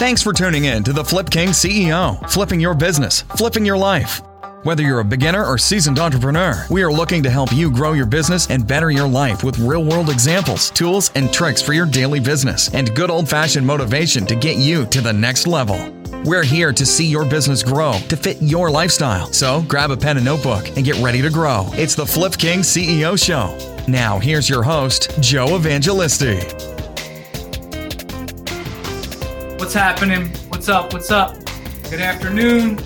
Thanks for tuning in to the Flip King CEO, flipping your business, flipping your life. Whether you're a beginner or seasoned entrepreneur, we are looking to help you grow your business and better your life with real world examples, tools, and tricks for your daily business, and good old fashioned motivation to get you to the next level. We're here to see your business grow to fit your lifestyle. So grab a pen and notebook and get ready to grow. It's the Flip King CEO Show. Now, here's your host, Joe Evangelisti. What's happening? What's up? What's up? Good afternoon.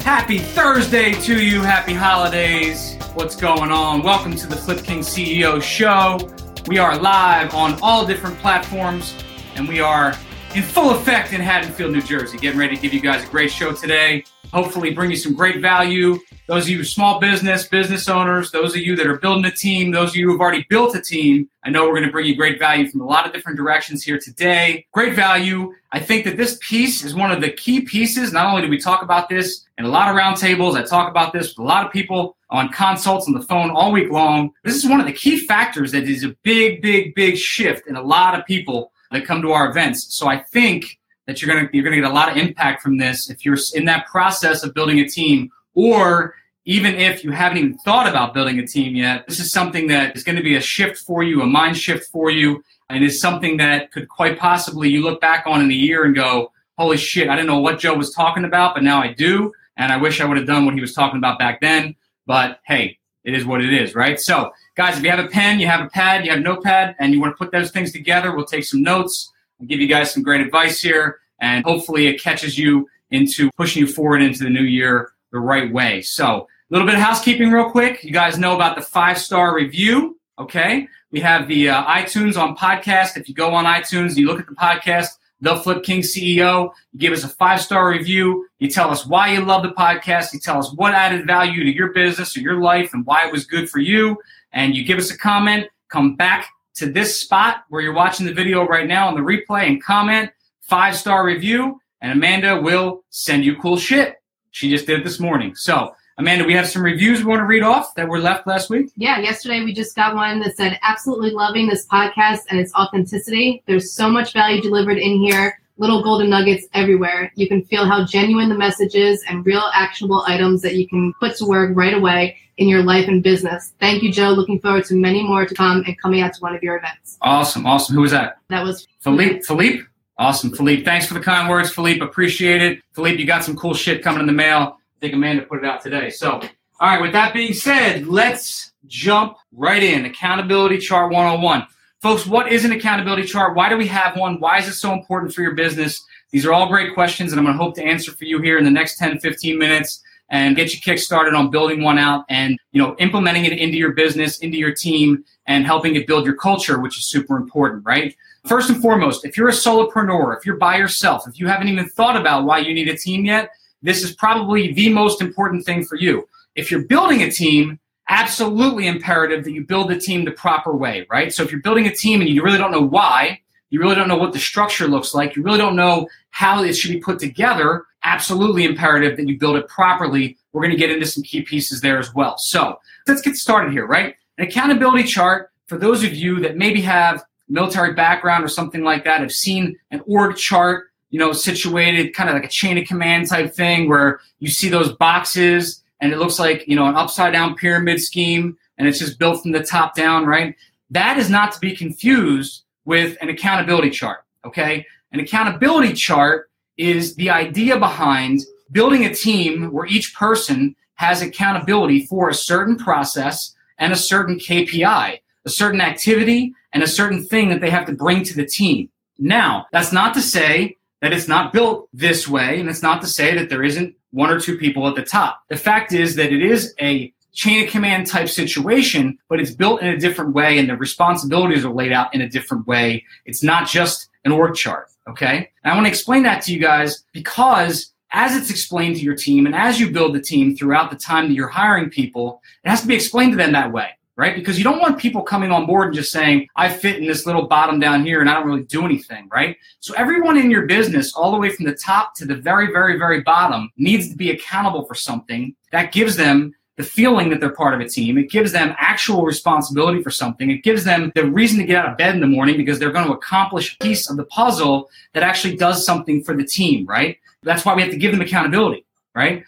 Happy Thursday to you. Happy holidays. What's going on? Welcome to the Flip King CEO show. We are live on all different platforms and we are in full effect in Haddonfield, New Jersey. Getting ready to give you guys a great show today. Hopefully, bring you some great value. Those of you small business, business owners, those of you that are building a team, those of you who've already built a team, I know we're going to bring you great value from a lot of different directions here today. Great value. I think that this piece is one of the key pieces. Not only do we talk about this in a lot of roundtables, I talk about this with a lot of people on consults on the phone all week long. This is one of the key factors that is a big, big, big shift in a lot of people that come to our events. So I think that you're gonna you're gonna get a lot of impact from this if you're in that process of building a team or even if you haven't even thought about building a team yet, this is something that is going to be a shift for you, a mind shift for you, and is something that could quite possibly you look back on in a year and go, holy shit, I didn't know what Joe was talking about, but now I do. And I wish I would have done what he was talking about back then. But hey, it is what it is, right? So, guys, if you have a pen, you have a pad, you have a notepad, and you want to put those things together, we'll take some notes and give you guys some great advice here. And hopefully it catches you into pushing you forward into the new year the right way. So, a little bit of housekeeping, real quick. You guys know about the five star review. Okay. We have the uh, iTunes on podcast. If you go on iTunes, you look at the podcast, The Flip King CEO, you give us a five star review. You tell us why you love the podcast. You tell us what added value to your business or your life and why it was good for you. And you give us a comment. Come back to this spot where you're watching the video right now on the replay and comment five star review. And Amanda will send you cool shit. She just did it this morning. So, Amanda, we have some reviews we want to read off that were left last week. Yeah, yesterday we just got one that said, absolutely loving this podcast and its authenticity. There's so much value delivered in here, little golden nuggets everywhere. You can feel how genuine the message is and real actionable items that you can put to work right away in your life and business. Thank you, Joe. Looking forward to many more to come and coming out to one of your events. Awesome. Awesome. Who was that? That was Philippe. Philippe? Awesome, Philippe. Thanks for the kind words, Philippe. Appreciate it. Philippe, you got some cool shit coming in the mail. I think Amanda put it out today. So, all right, with that being said, let's jump right in. Accountability chart 101. Folks, what is an accountability chart? Why do we have one? Why is it so important for your business? These are all great questions, and I'm going to hope to answer for you here in the next 10, 15 minutes and get you kick started on building one out and you know implementing it into your business into your team and helping it build your culture which is super important right First and foremost, if you're a solopreneur, if you're by yourself, if you haven't even thought about why you need a team yet, this is probably the most important thing for you. If you're building a team, absolutely imperative that you build the team the proper way, right? So if you're building a team and you really don't know why, you really don't know what the structure looks like, you really don't know how it should be put together, absolutely imperative that you build it properly. We're going to get into some key pieces there as well. So let's get started here, right? An accountability chart for those of you that maybe have military background or something like that have seen an org chart, you know, situated kind of like a chain of command type thing where you see those boxes and it looks like, you know, an upside down pyramid scheme and it's just built from the top down, right? That is not to be confused with an accountability chart, okay? An accountability chart is the idea behind building a team where each person has accountability for a certain process and a certain KPI, a certain activity and a certain thing that they have to bring to the team. Now, that's not to say that it's not built this way, and it's not to say that there isn't one or two people at the top. The fact is that it is a chain of command type situation, but it's built in a different way, and the responsibilities are laid out in a different way. It's not just an org chart, okay? And I want to explain that to you guys because as it's explained to your team and as you build the team throughout the time that you're hiring people, it has to be explained to them that way right? Because you don't want people coming on board and just saying, I fit in this little bottom down here and I don't really do anything, right? So everyone in your business, all the way from the top to the very, very, very bottom, needs to be accountable for something that gives them the feeling that they're part of a team. It gives them actual responsibility for something. It gives them the reason to get out of bed in the morning because they're going to accomplish a piece of the puzzle that actually does something for the team, right? That's why we have to give them accountability, right?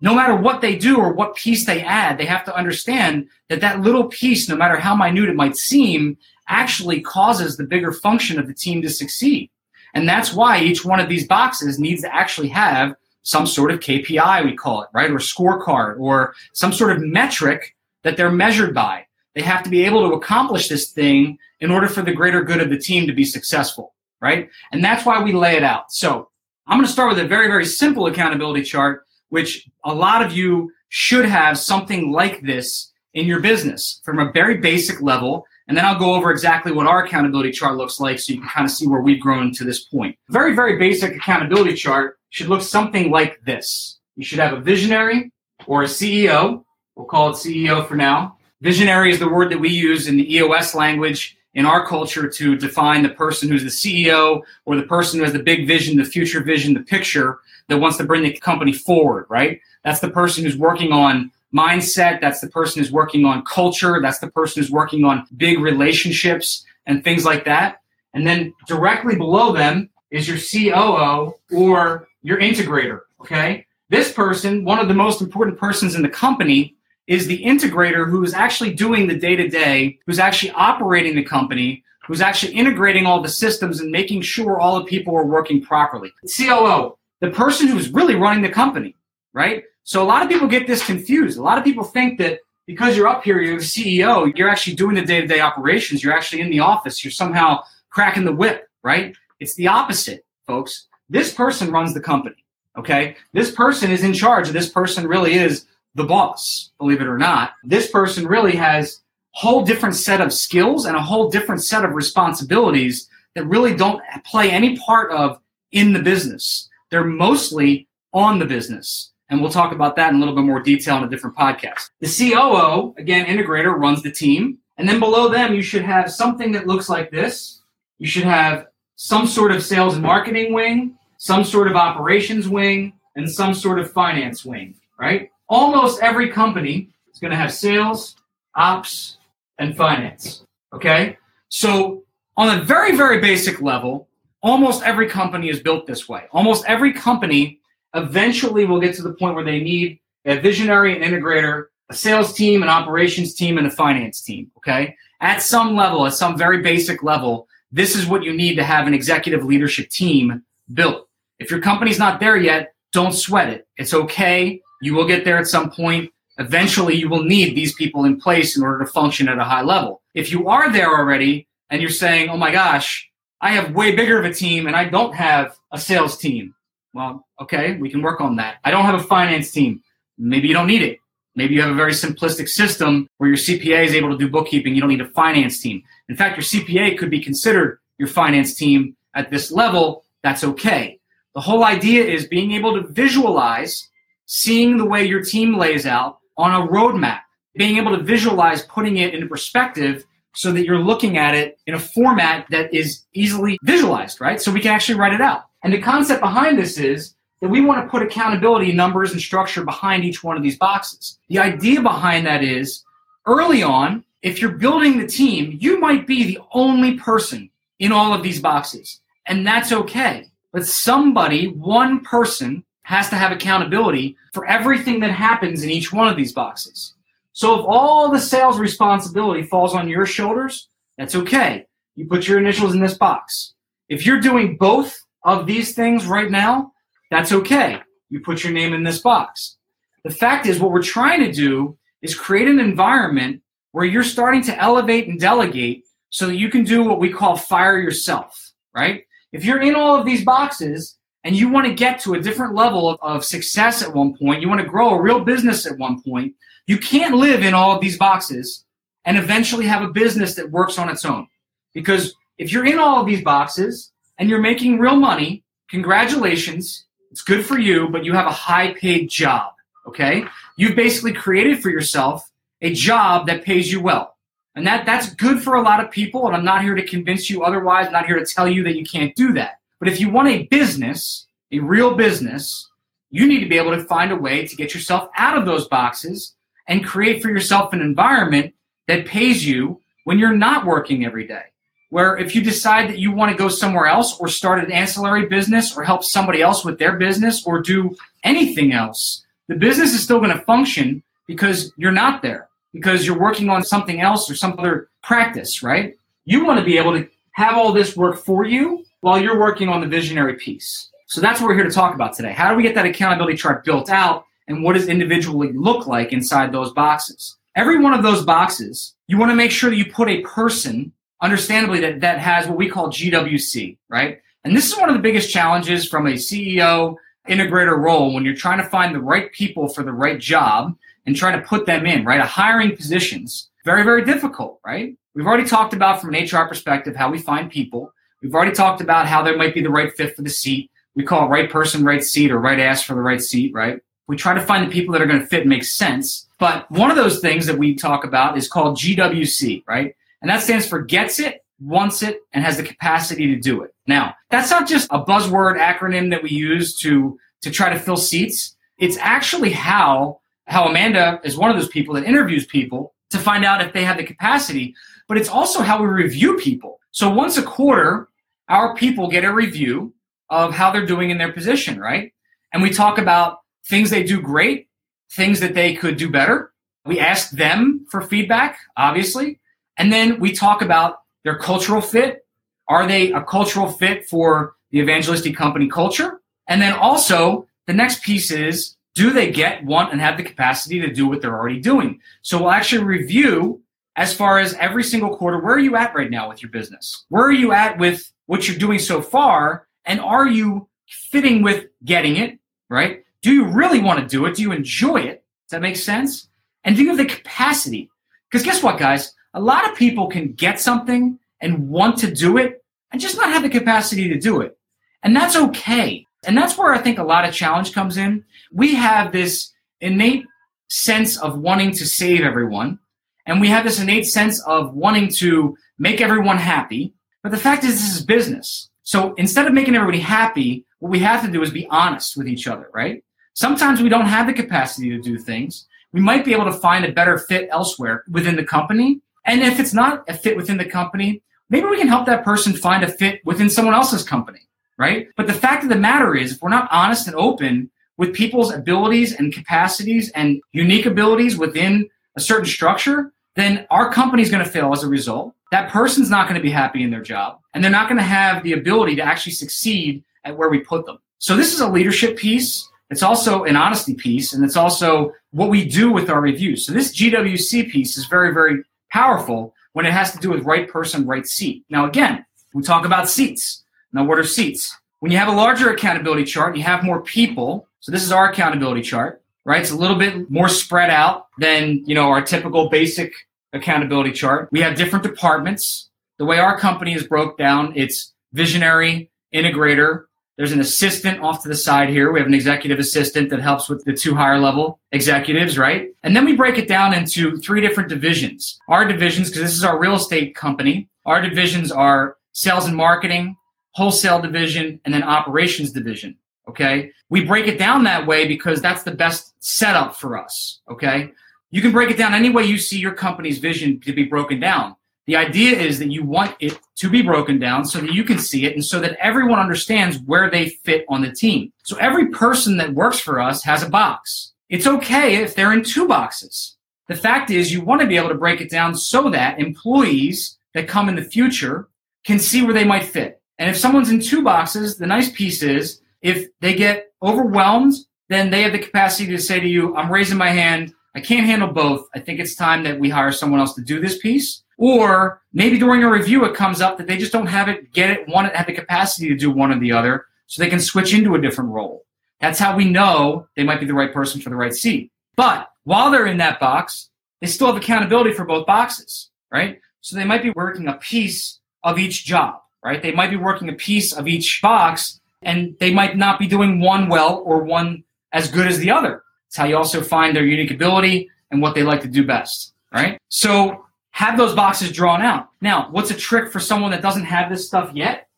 No matter what they do or what piece they add, they have to understand that that little piece, no matter how minute it might seem, actually causes the bigger function of the team to succeed. And that's why each one of these boxes needs to actually have some sort of KPI, we call it, right? Or scorecard or some sort of metric that they're measured by. They have to be able to accomplish this thing in order for the greater good of the team to be successful, right? And that's why we lay it out. So I'm going to start with a very, very simple accountability chart, which a lot of you should have something like this in your business from a very basic level. And then I'll go over exactly what our accountability chart looks like so you can kind of see where we've grown to this point. Very, very basic accountability chart should look something like this. You should have a visionary or a CEO. We'll call it CEO for now. Visionary is the word that we use in the EOS language in our culture to define the person who's the CEO or the person who has the big vision, the future vision, the picture that wants to bring the company forward, right? That's the person who's working on mindset. That's the person who's working on culture. That's the person who's working on big relationships and things like that. And then directly below them is your COO or your integrator. Okay. This person, one of the most important persons in the company, is the integrator who is actually doing the day to day, who's actually operating the company, who's actually integrating all the systems and making sure all the people are working properly. COO, the person who's really running the company, right? So a lot of people get this confused. A lot of people think that because you're up here, you're the CEO, you're actually doing the day to day operations, you're actually in the office, you're somehow cracking the whip, right? It's the opposite, folks. This person runs the company. Okay. This person is in charge. This person really is the boss, believe it or not. This person really has a whole different set of skills and a whole different set of responsibilities that really don't play any part of in the business. They're mostly on the business. And we'll talk about that in a little bit more detail in a different podcast. The COO, again, integrator, runs the team. And then below them, you should have something that looks like this. You should have some sort of sales and marketing wing, some sort of operations wing, and some sort of finance wing, right? Almost every company is going to have sales, ops, and finance, okay? So, on a very, very basic level, almost every company is built this way. Almost every company eventually will get to the point where they need a visionary and integrator, a sales team, an operations team, and a finance team, okay? At some level, at some very basic level, this is what you need to have an executive leadership team built. If your company's not there yet, don't sweat it. It's okay. You will get there at some point. Eventually, you will need these people in place in order to function at a high level. If you are there already and you're saying, oh my gosh, I have way bigger of a team and I don't have a sales team. Well, okay, we can work on that. I don't have a finance team. Maybe you don't need it. Maybe you have a very simplistic system where your CPA is able to do bookkeeping. You don't need a finance team. In fact, your CPA could be considered your finance team at this level. That's okay. The whole idea is being able to visualize seeing the way your team lays out on a roadmap, being able to visualize putting it into perspective so that you're looking at it in a format that is easily visualized, right? So we can actually write it out. And the concept behind this is that we want to put accountability numbers and structure behind each one of these boxes. The idea behind that is early on, if you're building the team, you might be the only person in all of these boxes. And that's okay. But somebody, one person, has to have accountability for everything that happens in each one of these boxes. So if all the sales responsibility falls on your shoulders, that's okay. You put your initials in this box. If you're doing both of these things right now, that's okay. You put your name in this box. The fact is, what we're trying to do is create an environment where you're starting to elevate and delegate so that you can do what we call fire yourself, right? If you're in all of these boxes and you want to get to a different level of, success at one point, you want to grow a real business at one point, you can't live in all of these boxes and eventually have a business that works on its own. Because if you're in all of these boxes and you're making real money, congratulations, it's good for you, but you have a high paid job. Okay? You've basically created for yourself a job that pays you well. And that, that's good for a lot of people. And I'm not here to convince you otherwise. I'm not here to tell you that you can't do that. But if you want a business, a real business, you need to be able to find a way to get yourself out of those boxes and create for yourself an environment that pays you when you're not working every day. Where if you decide that you want to go somewhere else or start an ancillary business or help somebody else with their business or do anything else, the business is still going to function because you're not there, because you're working on something else or some other practice, right? You want to be able to have all this work for you while you're working on the visionary piece. So that's what we're here to talk about today. How do we get that accountability chart built out and what does individually look like inside those boxes? Every one of those boxes, you want to make sure that you put a person, understandably, that, that has what we call GWC, right? And this is one of the biggest challenges from a CEO integrator role when you're trying to find the right people for the right job and try to put them in, right? A hiring positions, very, very difficult, right? We've already talked about from an HR perspective how we find people. We've already talked about how there might be the right fit for the seat. We call right person, right seat, or right ass for the right seat, right? We try to find the people that are going to fit and make sense. But one of those things that we talk about is called GWC, right? And that stands for gets it, wants it, and has the capacity to do it. Now, that's not just a buzzword acronym that we use to, to try to fill seats. It's actually how, how Amanda is one of those people that interviews people to find out if they have the capacity, but it's also how we review people. So once a quarter, our people get a review of how they're doing in their position, right? And we talk about things they do great, things that they could do better. We ask them for feedback, obviously. And then we talk about their cultural fit. Are they a cultural fit for the Evangelisti company culture? And then also, the next piece is do they get, want, and have the capacity to do what they're already doing? So we'll actually review as far as every single quarter where are you at right now with your business? Where are you at with what you're doing so far? And are you fitting with getting it, right? Do you really want to do it? Do you enjoy it? Does that make sense? And do you have the capacity? Because guess what, guys? A lot of people can get something and want to do it and just not have the capacity to do it. And that's okay. And that's where I think a lot of challenge comes in. We have this innate sense of wanting to save everyone. And we have this innate sense of wanting to make everyone happy. But the fact is, this is business. So instead of making everybody happy, what we have to do is be honest with each other, right? Sometimes we don't have the capacity to do things. We might be able to find a better fit elsewhere within the company. And if it's not a fit within the company, maybe we can help that person find a fit within someone else's company, right? But the fact of the matter is, if we're not honest and open with people's abilities and capacities and unique abilities within a certain structure, then our company is going to fail as a result. That person's not going to be happy in their job, and they're not going to have the ability to actually succeed at where we put them. So, this is a leadership piece it's also an honesty piece, and it's also what we do with our reviews. So this GWC piece is very, very powerful when it has to do with right person, right seat. Now, again, we talk about seats. Now, what are seats? When you have a larger accountability chart, you have more people. So this is our accountability chart, right? It's a little bit more spread out than you know our typical basic accountability chart. We have different departments. The way our company is broke down, it's visionary, integrator, there's an assistant off to the side here. We have an executive assistant that helps with the two higher level executives, right? And then we break it down into three different divisions. Our divisions, because this is our real estate company, our divisions are sales and marketing, wholesale division, and then operations division. Okay. We break it down that way because that's the best setup for us. Okay. You can break it down any way you see your company's vision to be broken down. The idea is that you want it to be broken down so that you can see it and so that everyone understands where they fit on the team. So every person that works for us has a box. It's okay if they're in two boxes. The fact is, you want to be able to break it down so that employees that come in the future can see where they might fit. And if someone's in two boxes, the nice piece is if they get overwhelmed, then they have the capacity to say to you, I'm raising my hand. I can't handle both. I think it's time that we hire someone else to do this piece. Or maybe during a review, it comes up that they just don't have it, get it, want it, have the capacity to do one or the other, so they can switch into a different role. That's how we know they might be the right person for the right seat. But while they're in that box, they still have accountability for both boxes, right? So they might be working a piece of each job, right? They might be working a piece of each box and they might not be doing one well or one as good as the other. It's how you also find their unique ability and what they like to do best, right? So have those boxes drawn out. Now, what's a trick for someone that doesn't have this stuff yet?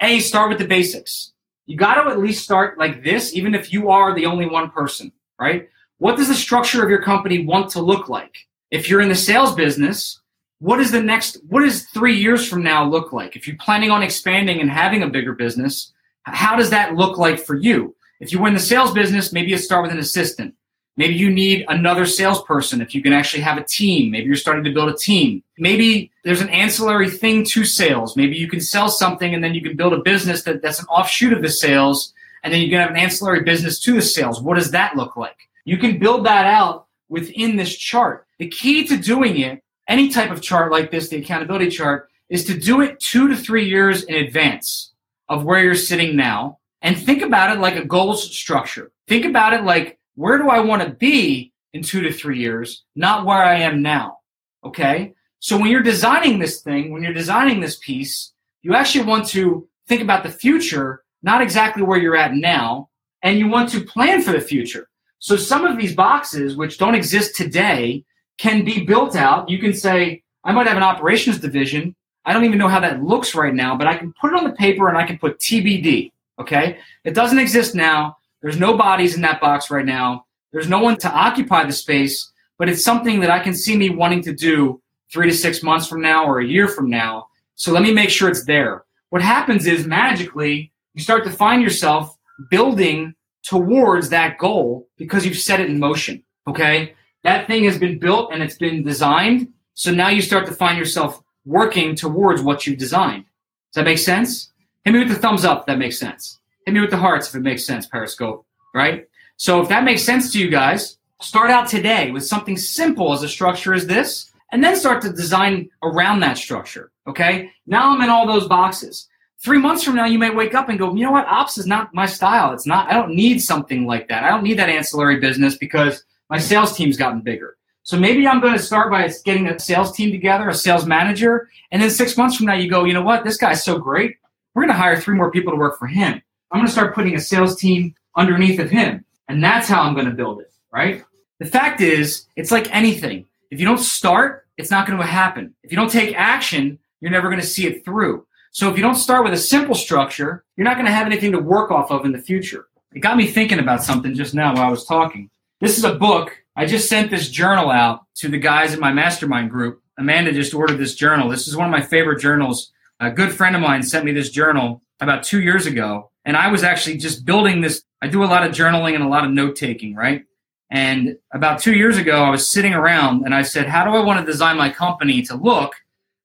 A, start with the basics. You got to at least start like this, even if you are the only one person, right? what does the structure of your company want to look like? If you're in the sales business, what is the next, what does three years from now look like? If you're planning on expanding and having a bigger business, how does that look like for you? If you were in the sales business, maybe you start with an assistant. Maybe you need another salesperson if you can actually have a team. Maybe you're starting to build a team. Maybe there's an ancillary thing to sales. Maybe you can sell something and then you can build a business that, that's an offshoot of the sales, and then you can have an ancillary business to the sales. What does that look like? You can build that out within this chart. The key to doing it, any type of chart like this, the accountability chart, is to do it two to three years in advance of where you're sitting now. And think about it like a goals structure. Think about it like where do I want to be in two to three years, not where I am now. Okay. So when you're designing this thing, when you're designing this piece, you actually want to think about the future, not exactly where you're at now, and you want to plan for the future. So some of these boxes, which don't exist today, can be built out. You can say, I might have an operations division. I don't even know how that looks right now, but I can put it on the paper and I can put TBD. Okay. It doesn't exist now. There's no bodies in that box right now. There's no one to occupy the space, but it's something that I can see me wanting to do three to six months from now or a year from now. So let me make sure it's there. What happens is magically you start to find yourself building towards that goal because you've set it in motion. Okay. That thing has been built and it's been designed. So now you start to find yourself working towards what you've designed. Does that make sense? Hit me with the thumbs up. That makes sense. Hit me with the hearts if it makes sense, Periscope, right? So if that makes sense to you guys, start out today with something simple as a structure as this, and then start to design around that structure. Okay. Now I'm in all those boxes. Three months from now, you may wake up and go, you know what? Ops is not my style. It's not, I don't need something like that. I don't need that ancillary business because my sales team's gotten bigger. So maybe I'm going to start by getting a sales team together, a sales manager. And then six months from now, you go, you know what? This guy's so great. We're going to hire three more people to work for him. I'm going to start putting a sales team underneath of him. And that's how I'm going to build it, right? The fact is, it's like anything. If you don't start, it's not going to happen. If you don't take action, you're never going to see it through. So if you don't start with a simple structure, you're not going to have anything to work off of in the future. It got me thinking about something just now while I was talking. This is a book. I just sent this journal out to the guys in my mastermind group. Amanda just ordered this journal. This is one of my favorite journals. A good friend of mine sent me this journal about two years ago. And I was actually just building this. I do a lot of journaling and a lot of note taking, right? And about two years ago, I was sitting around and I said, How do I want to design my company to look?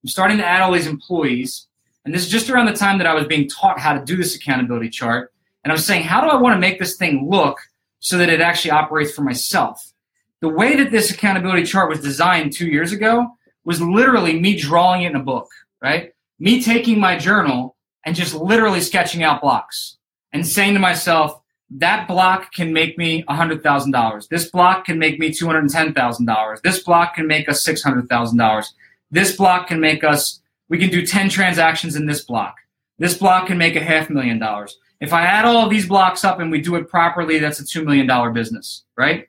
I'm starting to add all these employees. And this is just around the time that I was being taught how to do this accountability chart. And I was saying, How do I want to make this thing look so that it actually operates for myself? The way that this accountability chart was designed two years ago was literally me drawing it in a book, right? Me taking my journal and just literally sketching out blocks and saying to myself, that block can make me $100,000. This block can make me $210,000. This block can make us $600,000. This block can make us, we can do 10 transactions in this block. This block can make a half million dollars. If I add all these blocks up and we do it properly, that's a $2 million business, right?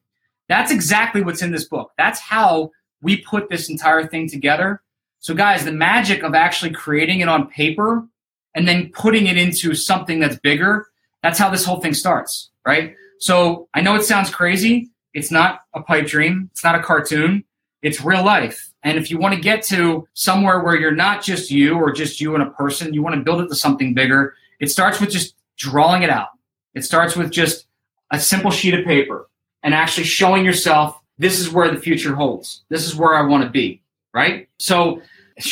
That's exactly what's in this book. That's how we put this entire thing together. So, guys, the magic of actually creating it on paper and then putting it into something that's bigger. That's how this whole thing starts, right? So I know it sounds crazy. It's not a pipe dream. It's not a cartoon. It's real life. And if you want to get to somewhere where you're not just you or just you and a person, you want to build it to something bigger, it starts with just drawing it out. It starts with just a simple sheet of paper and actually showing yourself this is where the future holds. This is where I want to be, right? So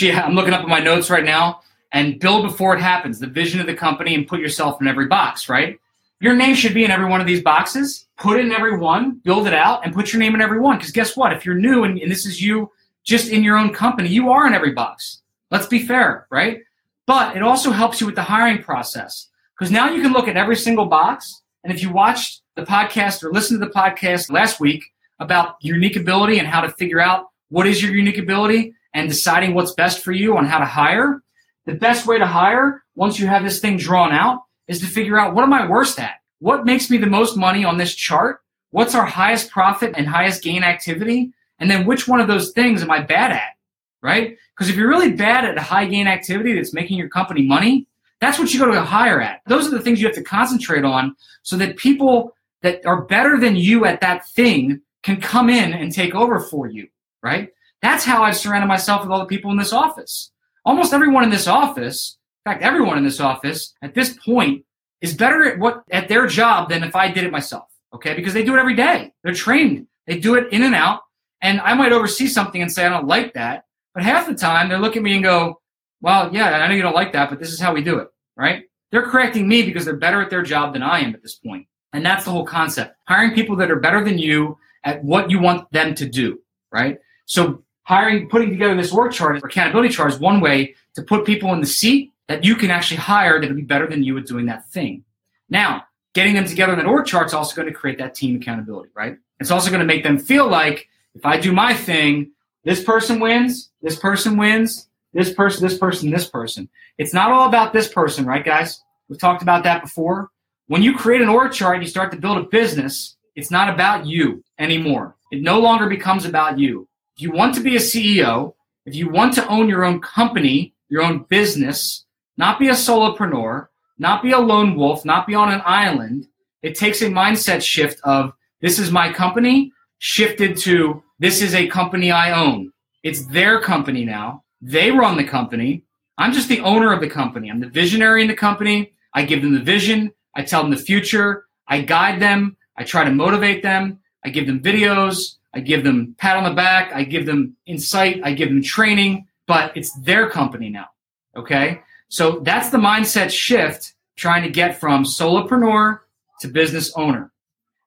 I'm looking up at my notes right now and build before it happens the vision of the company and put yourself in every box, right? Your name should be in every one of these boxes. Put it in every one, build it out, and put your name in every one. Because guess what? If you're new and, and this is you just in your own company, you are in every box. Let's be fair, right? But it also helps you with the hiring process. Because now you can look at every single box. And if you watched the podcast or listened to the podcast last week about unique ability and how to figure out what is your unique ability and deciding what's best for you on how to hire, the best way to hire, once you have this thing drawn out, is to figure out what am I worst at? What makes me the most money on this chart? What's our highest profit and highest gain activity? And then which one of those things am I bad at? Right? Because if you're really bad at a high gain activity that's making your company money, that's what you go to hire at. Those are the things you have to concentrate on so that people that are better than you at that thing can come in and take over for you, right? That's how I've surrounded myself with all the people in this office. Almost everyone in this office, in fact, everyone in this office at this point is better at what at their job than if I did it myself. Okay, because they do it every day. They're trained. They do it in and out. And I might oversee something and say I don't like that, but half the time they look at me and go, "Well, yeah, I know you don't like that, but this is how we do it." Right? They're correcting me because they're better at their job than I am at this point. And that's the whole concept. Hiring people that are better than you at what you want them to do, right? So hiring, putting together this org chart or accountability chart is one way to put people in the seat that you can actually hire that will be better than you at doing that thing. Now, getting them together in that org chart is also going to create that team accountability, right? It's also going to make them feel like if I do my thing, this person wins, this person wins, this person, this person, this person. It's not all about this person, right, guys? We've talked about that before. When you create an org chart and you start to build a business, it's not about you anymore. It no longer becomes about you. If you want to be a CEO, if you want to own your own company, your own business, not be a solopreneur, not be a lone wolf, not be on an island, it takes a mindset shift of this is my company shifted to this is a company I own. It's their company now. They run the company. I'm just the owner of the company. I'm the visionary in the company. I give them the vision. I tell them the future. I guide them. I try to motivate them. I give them videos. I give them pat on the back. I give them insight. I give them training, but it's their company now. Okay. So that's the mindset shift trying to get from solopreneur to business owner.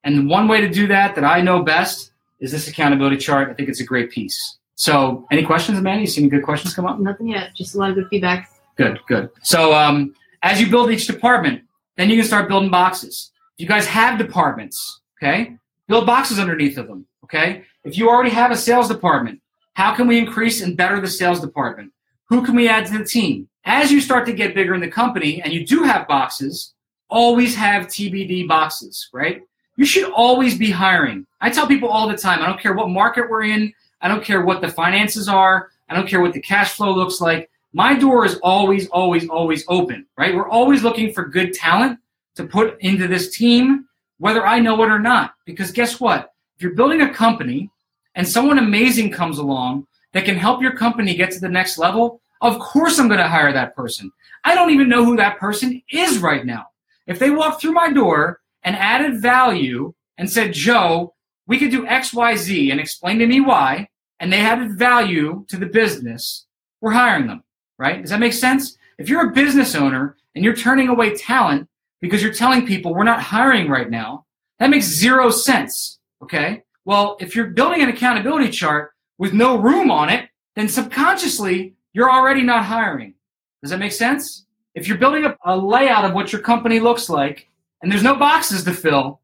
And one way to do that that I know best is this accountability chart. I think it's a great piece. So, any questions, Amanda? You see any good questions come up? Nothing yet. Just a lot of good feedback. Good, good. So, um, as you build each department, then you can start building boxes. If you guys have departments, okay, build boxes underneath of them. Okay. If you already have a sales department, how can we increase and better the sales department? Who can we add to the team? As you start to get bigger in the company and you do have boxes, always have TBD boxes, right? You should always be hiring. I tell people all the time, I don't care what market we're in, I don't care what the finances are, I don't care what the cash flow looks like. My door is always, always, always open, right? We're always looking for good talent to put into this team, whether I know it or not. Because guess what? If you're building a company and someone amazing comes along that can help your company get to the next level, of course, I'm going to hire that person. I don't even know who that person is right now. If they walked through my door and added value and said, Joe, we could do X, Y, Z and explain to me why, and they added value to the business, we're hiring them, right? Does that make sense? If you're a business owner and you're turning away talent because you're telling people we're not hiring right now, that makes zero sense, okay? Well, if you're building an accountability chart with no room on it, then subconsciously you're already not hiring. Does that make sense? If you're building a, a layout of what your company looks like and there's no boxes to fill,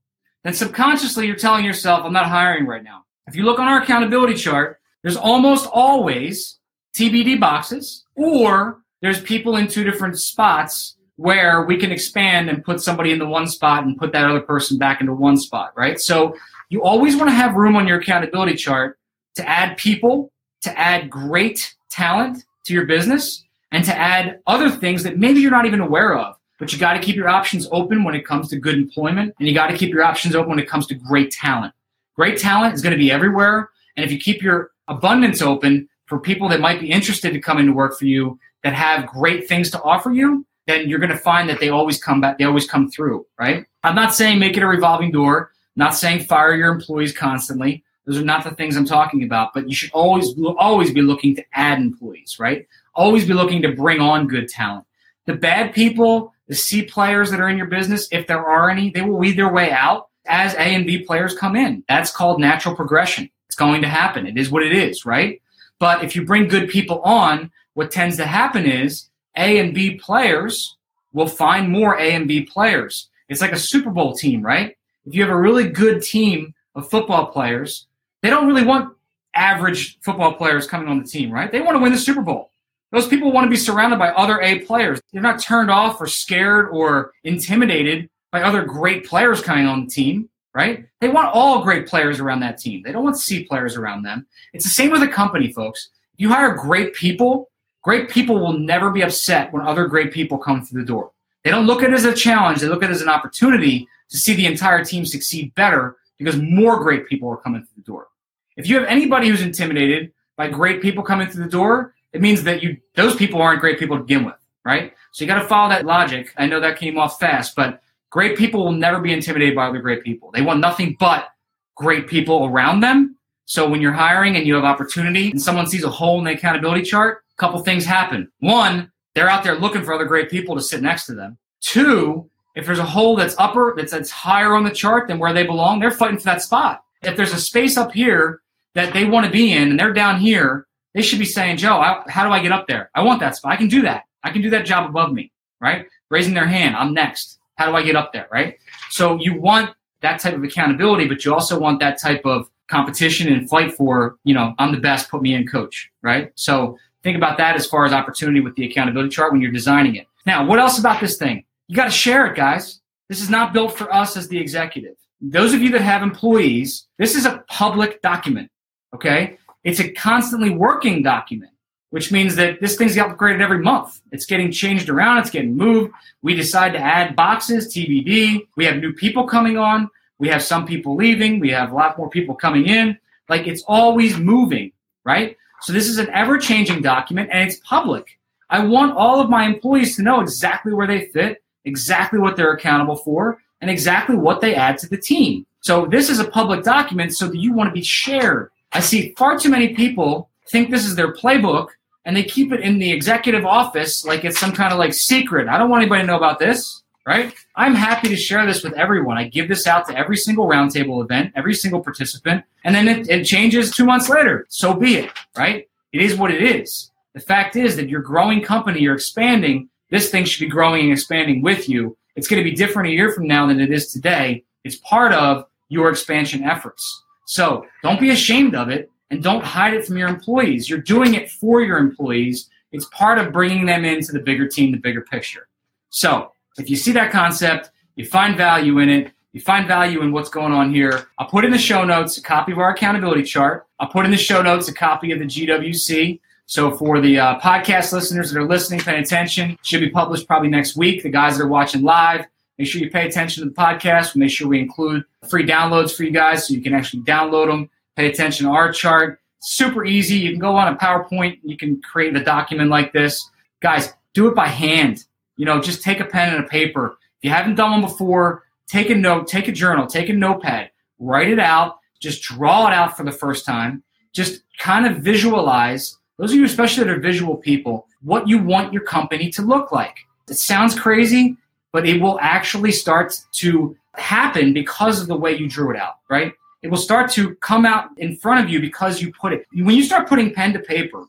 then subconsciously you're telling yourself, I'm not hiring right now. If you look on our accountability chart, there's almost always TBD boxes or there's people in two different spots where we can expand and put somebody in the one spot and put that other person back into one spot, right? So you always want to have room on your accountability chart to add people, to add great talent, to your business and to add other things that maybe you're not even aware of. But you got to keep your options open when it comes to good employment, and you got to keep your options open when it comes to great talent. Great talent is going to be everywhere. And if you keep your abundance open for people that might be interested to come into work for you that have great things to offer you, then you're going to find that they always come back, they always come through, right? I'm not saying make it a revolving door, not saying fire your employees constantly. Those are not the things I'm talking about, but you should always always be looking to add employees, right? Always be looking to bring on good talent. The bad people, the C players that are in your business, if there are any, they will weed their way out as A and B players come in. That's called natural progression. It's going to happen. It is what it is, right? But if you bring good people on, what tends to happen is A and B players will find more A and B players. It's like a Super Bowl team, right? If you have a really good team of football players, they don't really want average football players coming on the team, right? They want to win the Super Bowl. Those people want to be surrounded by other A players. They're not turned off or scared or intimidated by other great players coming on the team, right? They want all great players around that team. They don't want C players around them. It's the same with a company, folks. You hire great people, great people will never be upset when other great people come through the door. They don't look at it as a challenge, they look at it as an opportunity to see the entire team succeed better because more great people are coming through the door. If you have anybody who's intimidated by great people coming through the door, it means that you those people aren't great people to begin with, right? So you got to follow that logic. I know that came off fast, but great people will never be intimidated by other great people. They want nothing but great people around them. So when you're hiring and you have opportunity and someone sees a hole in the accountability chart, a couple things happen. One, they're out there looking for other great people to sit next to them. Two, if there's a hole that's upper, that's, that's higher on the chart than where they belong, they're fighting for that spot. If there's a space up here that they want to be in and they're down here, they should be saying, Joe, I, how do I get up there? I want that spot. I can do that. I can do that job above me, right? Raising their hand, I'm next. How do I get up there, right? So you want that type of accountability, but you also want that type of competition and fight for, you know, I'm the best, put me in coach, right? So think about that as far as opportunity with the accountability chart when you're designing it. Now, what else about this thing? You got to share it, guys. This is not built for us as the executive. Those of you that have employees, this is a public document, okay? It's a constantly working document, which means that this thing's upgraded every month. It's getting changed around, it's getting moved. We decide to add boxes, TBD. We have new people coming on. We have some people leaving. We have a lot more people coming in. Like it's always moving, right? So this is an ever changing document and it's public. I want all of my employees to know exactly where they fit, exactly what they're accountable for, and exactly what they add to the team. So this is a public document so that you want to be shared. I see far too many people think this is their playbook and they keep it in the executive office like it's some kind of like secret. I don't want anybody to know about this, right? I'm happy to share this with everyone. I give this out to every single roundtable event, every single participant, and then it, it changes two months later. So be it, right? It is what it is. The fact is that you're growing company, you're expanding. This thing should be growing and expanding with you. It's going to be different a year from now than it is today. It's part of your expansion efforts. So don't be ashamed of it and don't hide it from your employees. You're doing it for your employees. It's part of bringing them into the bigger team, the bigger picture. So if you see that concept, you find value in it, you find value in what's going on here, I'll put in the show notes a copy of our accountability chart. I'll put in the show notes a copy of the GWC. So for the uh, podcast listeners that are listening, paying attention, should be published probably next week. The guys that are watching live, make sure you pay attention to the podcast. Make sure we include free downloads for you guys so you can actually download them. Pay attention to our chart. Super easy. You can go on a PowerPoint. You can create a document like this. Guys, do it by hand. You know, just take a pen and a paper. If you haven't done one before, take a note, take a journal, take a notepad, write it out, just draw it out for the first time. Just kind of visualize those of you, especially that are visual people, what you want your company to look like. It sounds crazy, but it will actually start to happen because of the way you drew it out, right? It will start to come out in front of you because you put it. When you start putting pen to paper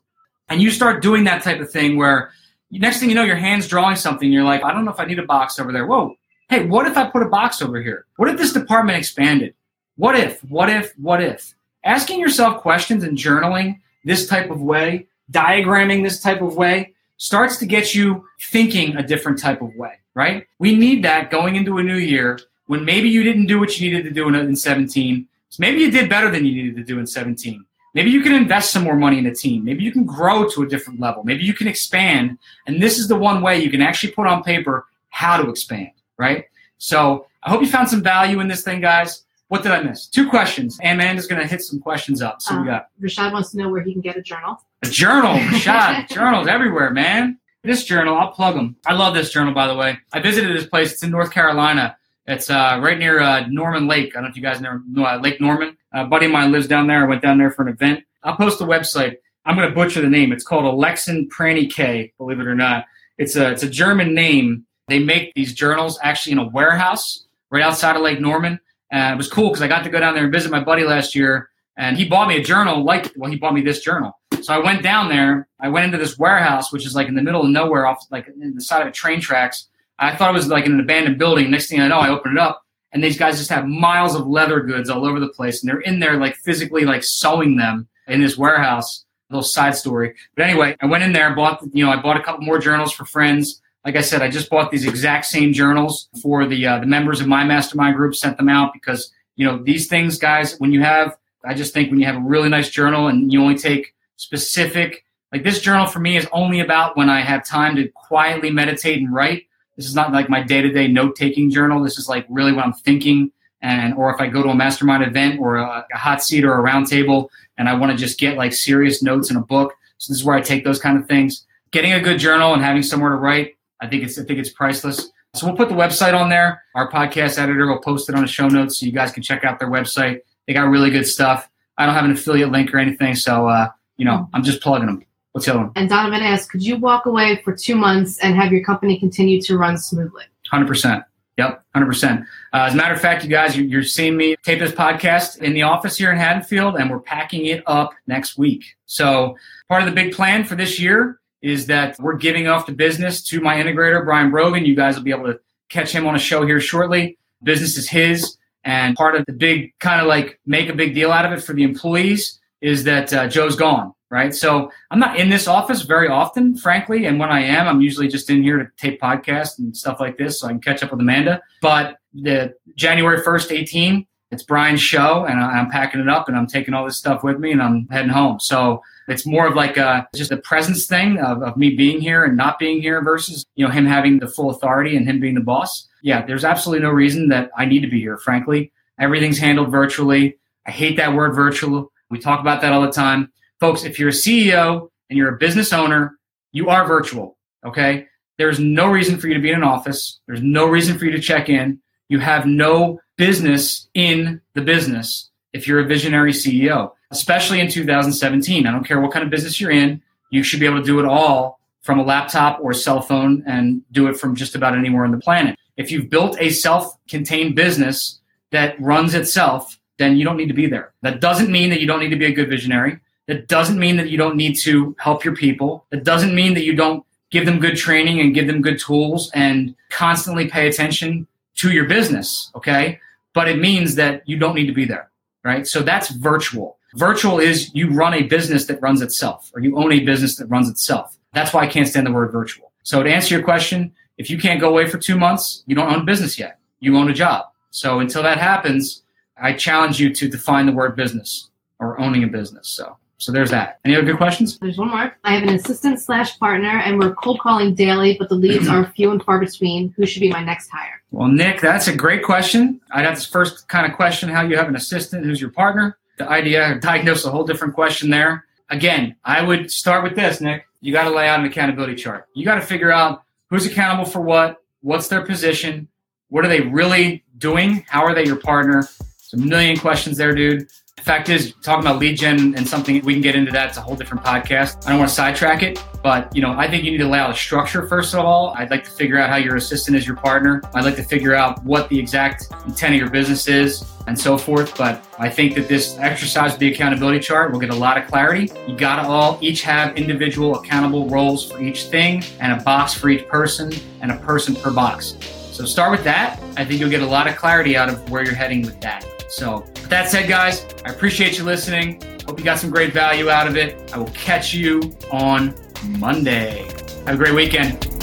and you start doing that type of thing where next thing you know, your hand's drawing something, you're like, I don't know if I need a box over there. Whoa, hey, what if I put a box over here? What if this department expanded? What if, what if, what if? Asking yourself questions and journaling this type of way, diagramming this type of way, starts to get you thinking a different type of way, right? We need that going into a new year when maybe you didn't do what you needed to do in, 17. So maybe you did better than you needed to do in 17. Maybe you can invest some more money in a team. Maybe you can grow to a different level. Maybe you can expand. And this is the one way you can actually put on paper how to expand, right? So I hope you found some value in this thing, guys. What did I miss? Two questions. And Amanda's going to hit some questions up. So um, we got Rashad wants to know where he can get a journal. A journal, Rashad. journals everywhere, man. This journal, I'll plug them. I love this journal, by the way. I visited this place. It's in North Carolina. It's uh, right near uh, Norman Lake. I don't know if you guys know, uh, Lake Norman. A buddy of mine lives down there. I went down there for an event. I'll post the website. I'm going to butcher the name. It's called Alexen K. believe it or not. It's a, it's a German name. They make these journals actually in a warehouse right outside of Lake Norman. And it was cool because I got to go down there and visit my buddy last year, and he bought me a journal. Like, well, he bought me this journal. So I went down there. I went into this warehouse, which is like in the middle of nowhere, off like in the side of a train tracks. I thought it was like an abandoned building. Next thing I know, I open it up, and these guys just have miles of leather goods all over the place, and they're in there like physically like sewing them in this warehouse. A little side story, but anyway, I went in there, bought you know, I bought a couple more journals for friends like I said, I just bought these exact same journals for the uh, the members of my mastermind group. Sent them out because you know these things, guys. When you have, I just think when you have a really nice journal and you only take specific, like this journal for me is only about when I have time to quietly meditate and write. This is not like my day to day note taking journal. This is like really what I'm thinking. And, or if I go to a mastermind event or a, a hot seat or a round table and I want to just get like serious notes in a book. So this is where I take those kind of things. Getting a good journal and having somewhere to write, I think it's, I think it's priceless. So we'll put the website on there. Our podcast editor will post it on the show notes so you guys can check out their website. They got really good stuff. I don't have an affiliate link or anything, so uh, you know I'm just plugging them. What's the other one? And Donovan asks, could you walk away for two months and have your company continue to run smoothly? Hundred percent. Yep, hundred percent. Uh, as a matter of fact, you guys, you're seeing me tape this podcast in the office here in Haddonfield, and we're packing it up next week. So part of the big plan for this year is that we're giving off the business to my integrator, Brian Brogan. You guys will be able to catch him on a show here shortly. Business is his. And part of the big kind of like make a big deal out of it for the employees is that uh, Joe's gone, right? So I'm not in this office very often, frankly. And when I am, I'm usually just in here to tape podcasts and stuff like this so I can catch up with Amanda. But the January 1st, 18, it's Brian's show and I'm packing it up and I'm taking all this stuff with me and I'm heading home. So it's more of like a, just a presence thing of, of me being here and not being here versus, you know, him having the full authority and him being the boss. Yeah, there's absolutely no reason that I need to be here, frankly. Everything's handled virtually. I hate that word virtual. We talk about that all the time. Folks, if you're a CEO and you're a business owner, you are virtual. Okay. There's no reason for you to be in an office. There's no reason for you to check in. You have no business in the business if you're a visionary CEO especially in 2017. I don't care what kind of business you're in, you should be able to do it all from a laptop or cell phone and do it from just about anywhere on the planet. If you've built a self contained business that runs itself, then you don't need to be there. That doesn't mean that you don't need to be a good visionary. That doesn't mean that you don't need to help your people. That doesn't mean that you don't give them good training and give them good tools and constantly pay attention to your business. Okay. But it means that you don't need to be there. Right. So that's virtual. Virtual is you run a business that runs itself, or you own a business that runs itself. That's why I can't stand the word virtual. So to answer your question, if you can't go away for two months, you don't own a business yet. You own a job. So until that happens, I challenge you to define the word business or owning a business. So so there's that. Any other good questions? There's one more. I have an assistant slash partner, and we're cold calling daily, but the leads are few and far between. Who should be my next hire? Well, Nick, that's a great question. I'd have to first kind of question how you have an assistant who's your partner the idea, diagnose a whole different question there. Again, I would start with this, Nick. You got to lay out an accountability chart. You got to figure out who's accountable for what, what's their position, what are they really doing, how are they your partner. It's a million questions there, dude The fact is, talking about lead gen and something we can get into that. It's a whole different podcast. I don't want to sidetrack it, but you know, I think you need to lay out a structure first of all. I'd like to figure out how your assistant is your partner. I'd like to figure out what the exact intent of your business is and so forth. But I think that this exercise with the accountability chart will get a lot of clarity. You got to all each have individual accountable roles for each thing and a box for each person and a person per box. So start with that. I think you'll get a lot of clarity out of where you're heading with that. So, with that said, guys, I appreciate you listening. Hope you got some great value out of it. I will catch you on Monday. Have a great weekend.